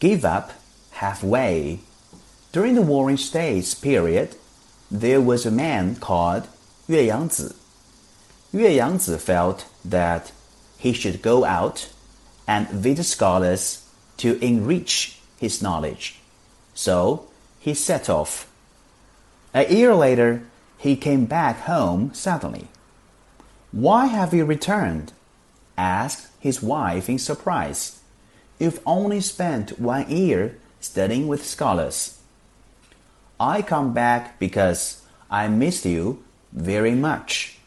give up halfway. During the Warring States period, there was a man called Yue Yangzi. Yue Yangzi felt that he should go out and visit scholars to enrich his knowledge. So he set off. A year later, he came back home suddenly. Why have you returned? asked his wife in surprise. You've only spent one year studying with scholars. I come back because I missed you very much.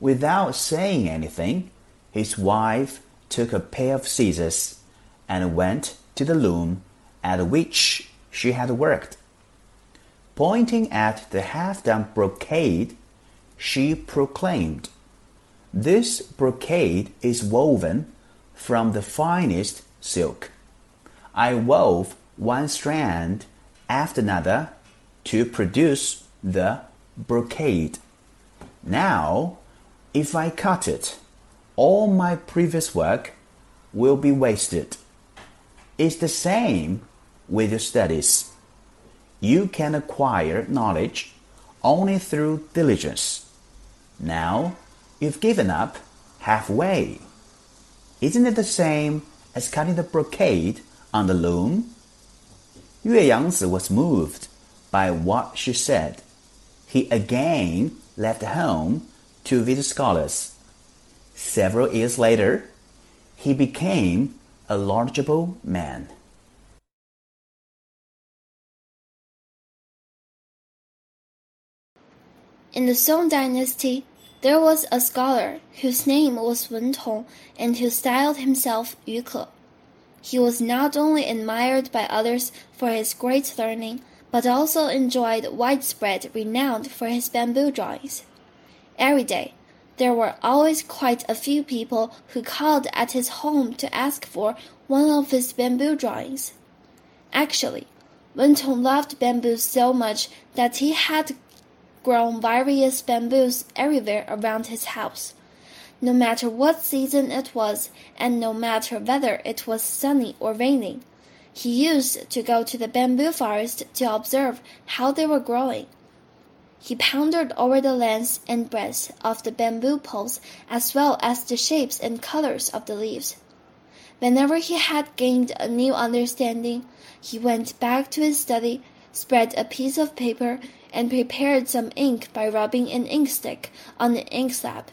Without saying anything, his wife took a pair of scissors and went to the loom at which she had worked. Pointing at the half done brocade, she proclaimed, This brocade is woven from the finest silk. I wove one strand after another to produce the brocade. Now, if I cut it, all my previous work will be wasted. It's the same with your studies. You can acquire knowledge only through diligence. Now, you've given up halfway. Isn't it the same as cutting the brocade on the loom? Yue Yangzi was moved by what she said. He again left home to visit scholars. Several years later, he became a knowledgeable man. In the Song dynasty, there was a scholar whose name was Wen Tong and who styled himself Yu Ke. He was not only admired by others for his great learning, but also enjoyed widespread renown for his bamboo drawings. Every day, there were always quite a few people who called at his home to ask for one of his bamboo drawings. Actually, Wen Tong loved bamboo so much that he had grown various bamboos everywhere around his house. No matter what season it was, and no matter whether it was sunny or raining, he used to go to the bamboo forest to observe how they were growing. He pondered over the length and breadth of the bamboo poles as well as the shapes and colors of the leaves. Whenever he had gained a new understanding, he went back to his study, spread a piece of paper, and prepared some ink by rubbing an inkstick on the ink slab,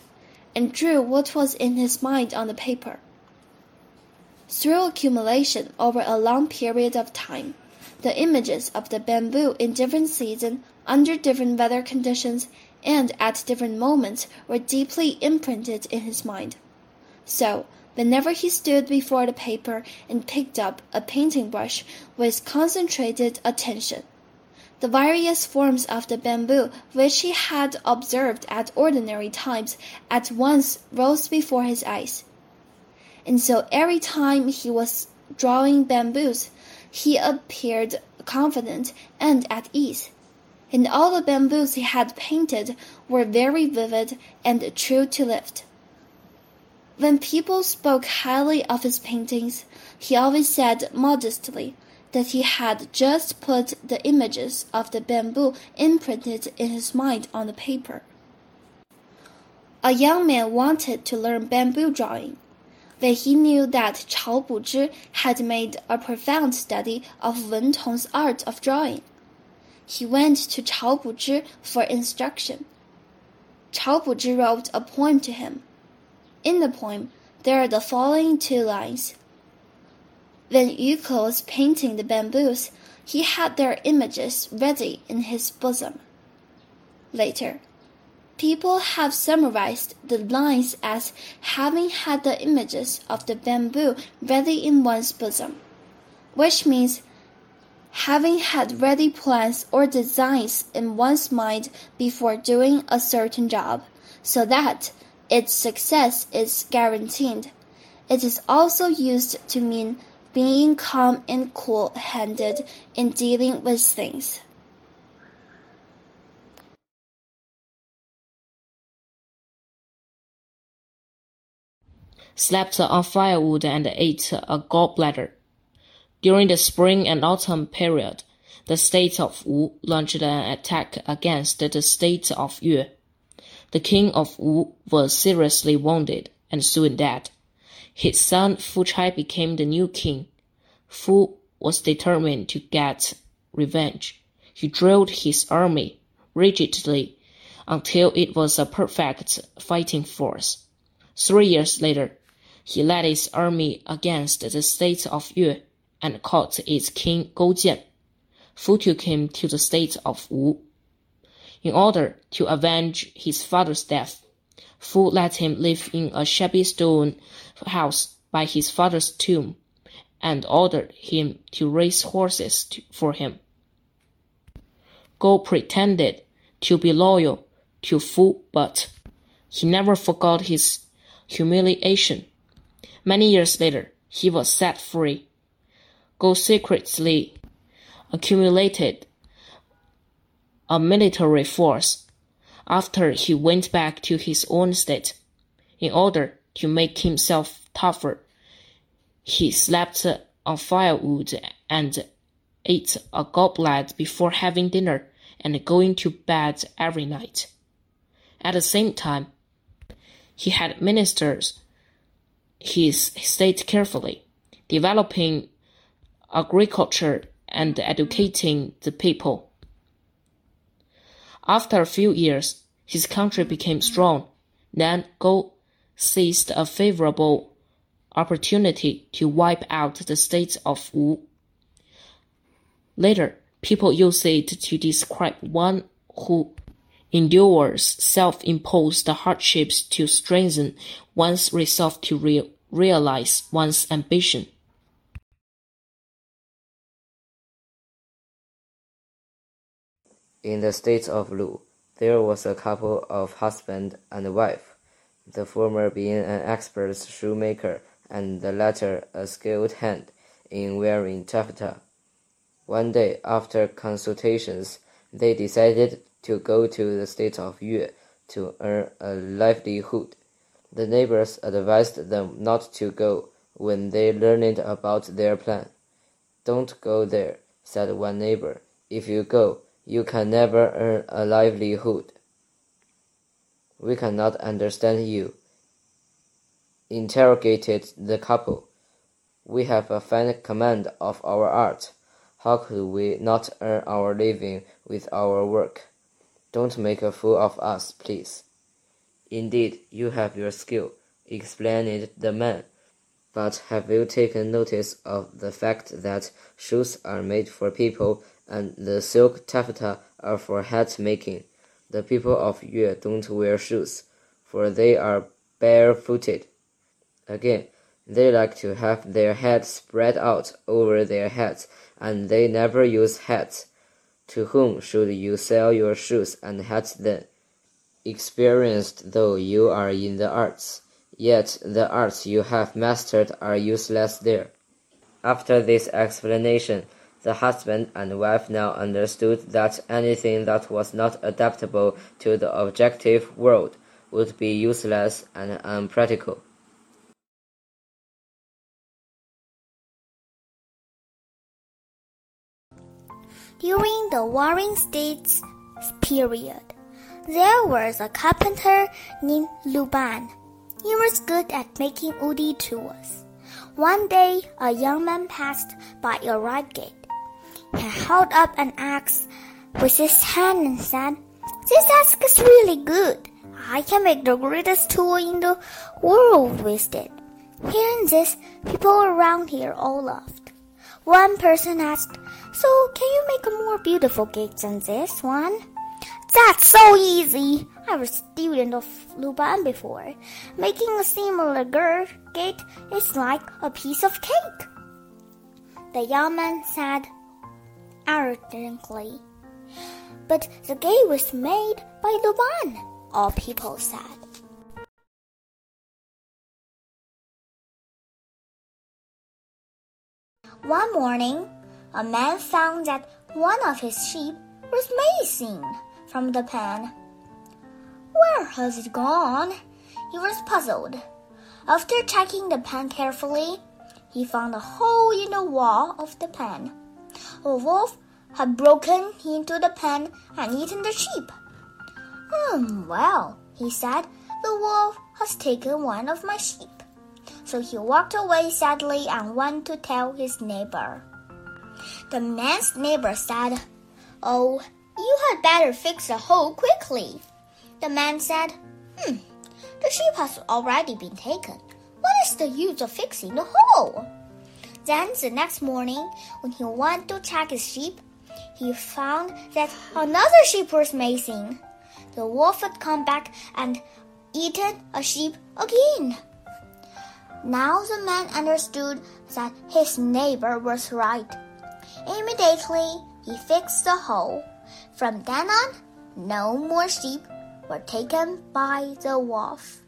and drew what was in his mind on the paper. Through accumulation over a long period of time, the images of the bamboo in different seasons under different weather conditions and at different moments were deeply imprinted in his mind. So, whenever he stood before the paper and picked up a painting brush with concentrated attention, the various forms of the bamboo which he had observed at ordinary times at once rose before his eyes. And so every time he was drawing bamboos, he appeared confident and at ease and all the bamboos he had painted were very vivid and true to life. When people spoke highly of his paintings, he always said modestly that he had just put the images of the bamboo imprinted in his mind on the paper. A young man wanted to learn bamboo drawing, but he knew that Chao Buzhi had made a profound study of Wen Tong's art of drawing he went to Chao Buzhi for instruction. Chao Buzhi wrote a poem to him. In the poem, there are the following two lines. When Yu Ke was painting the bamboos, he had their images ready in his bosom. Later, people have summarized the lines as having had the images of the bamboo ready in one's bosom, which means having had ready plans or designs in one's mind before doing a certain job, so that its success is guaranteed. It is also used to mean being calm and cool handed in dealing with things. Slept on firewood and ate a gallbladder. During the spring and autumn period, the state of Wu launched an attack against the state of Yue. The king of Wu was seriously wounded and soon dead. His son Fu Chai became the new king. Fu was determined to get revenge. He drilled his army rigidly until it was a perfect fighting force. Three years later, he led his army against the state of Yue and caught its king Goujian. Fu took him to the state of Wu. In order to avenge his father's death, Fu let him live in a shabby stone house by his father's tomb and ordered him to raise horses to, for him. Gou pretended to be loyal to Fu, but he never forgot his humiliation. Many years later, he was set free. Gou secretly accumulated a military force after he went back to his own state. In order to make himself tougher, he slept on firewood and ate a goblet before having dinner and going to bed every night. At the same time, he had ministers his state carefully, developing agriculture and educating the people. After a few years, his country became strong. Then Gou seized a favorable opportunity to wipe out the state of Wu. Later, people use it to describe one who endures self-imposed hardships to strengthen one's resolve to re realize one's ambition. In the state of Lu, there was a couple of husband and wife, the former being an expert shoemaker and the latter a skilled hand in wearing taffeta. One day, after consultations, they decided to go to the state of Yue to earn a livelihood. The neighbors advised them not to go when they learned about their plan. Don't go there, said one neighbor. If you go, you can never earn a livelihood. We cannot understand you, interrogated the couple. We have a fine command of our art. How could we not earn our living with our work? Don't make a fool of us, please. Indeed, you have your skill, explained the man. But have you taken notice of the fact that shoes are made for people and the silk taffeta are for hat making. The people of Yue don't wear shoes, for they are barefooted. Again, they like to have their heads spread out over their heads, and they never use hats. To whom should you sell your shoes and hats then? Experienced though you are in the arts, yet the arts you have mastered are useless there. After this explanation, the husband and wife now understood that anything that was not adaptable to the objective world would be useless and unpractical. During the Warring States period, there was a carpenter named Luban. He was good at making woody tools. One day, a young man passed by a ripe gate. He held up an axe with his hand and said, This axe is really good. I can make the greatest tool in the world with it. Hearing this, people around here all laughed. One person asked, So can you make a more beautiful gate than this one? That's so easy. I was a student of Luban before. Making a similar gate is like a piece of cake. The young man said, arrogantly. But the gate was made by Luban, all people said. One morning, a man found that one of his sheep was missing from the pen. Where has it gone? He was puzzled. After checking the pen carefully, he found a hole in the wall of the pen. A wolf had broken into the pen and eaten the sheep. Hmm, well, he said, the wolf has taken one of my sheep. So he walked away sadly and went to tell his neighbor. The man's neighbor said, Oh, you had better fix the hole quickly. The man said, Hmm, the sheep has already been taken. What is the use of fixing the hole? Then the next morning, when he went to check his sheep, he found that another sheep was missing. The wolf had come back and eaten a sheep again. Now the man understood that his neighbor was right. Immediately, he fixed the hole. From then on, no more sheep were taken by the wolf.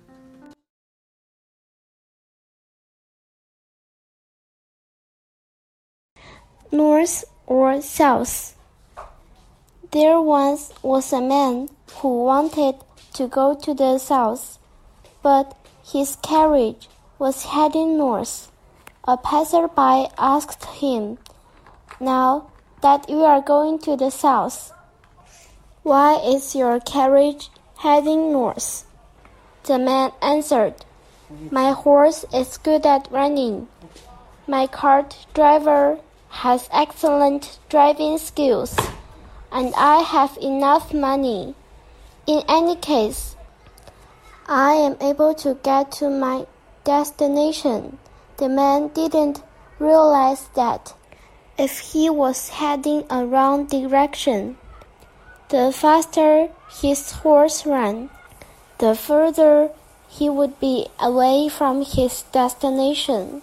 North or South? There once was a man who wanted to go to the south, but his carriage was heading north. A passerby asked him, Now that you are going to the south, why is your carriage heading north? The man answered, My horse is good at running. My cart driver has excellent driving skills, and I have enough money. In any case, I am able to get to my destination. The man didn't realize that if he was heading a wrong direction, the faster his horse ran, the further he would be away from his destination.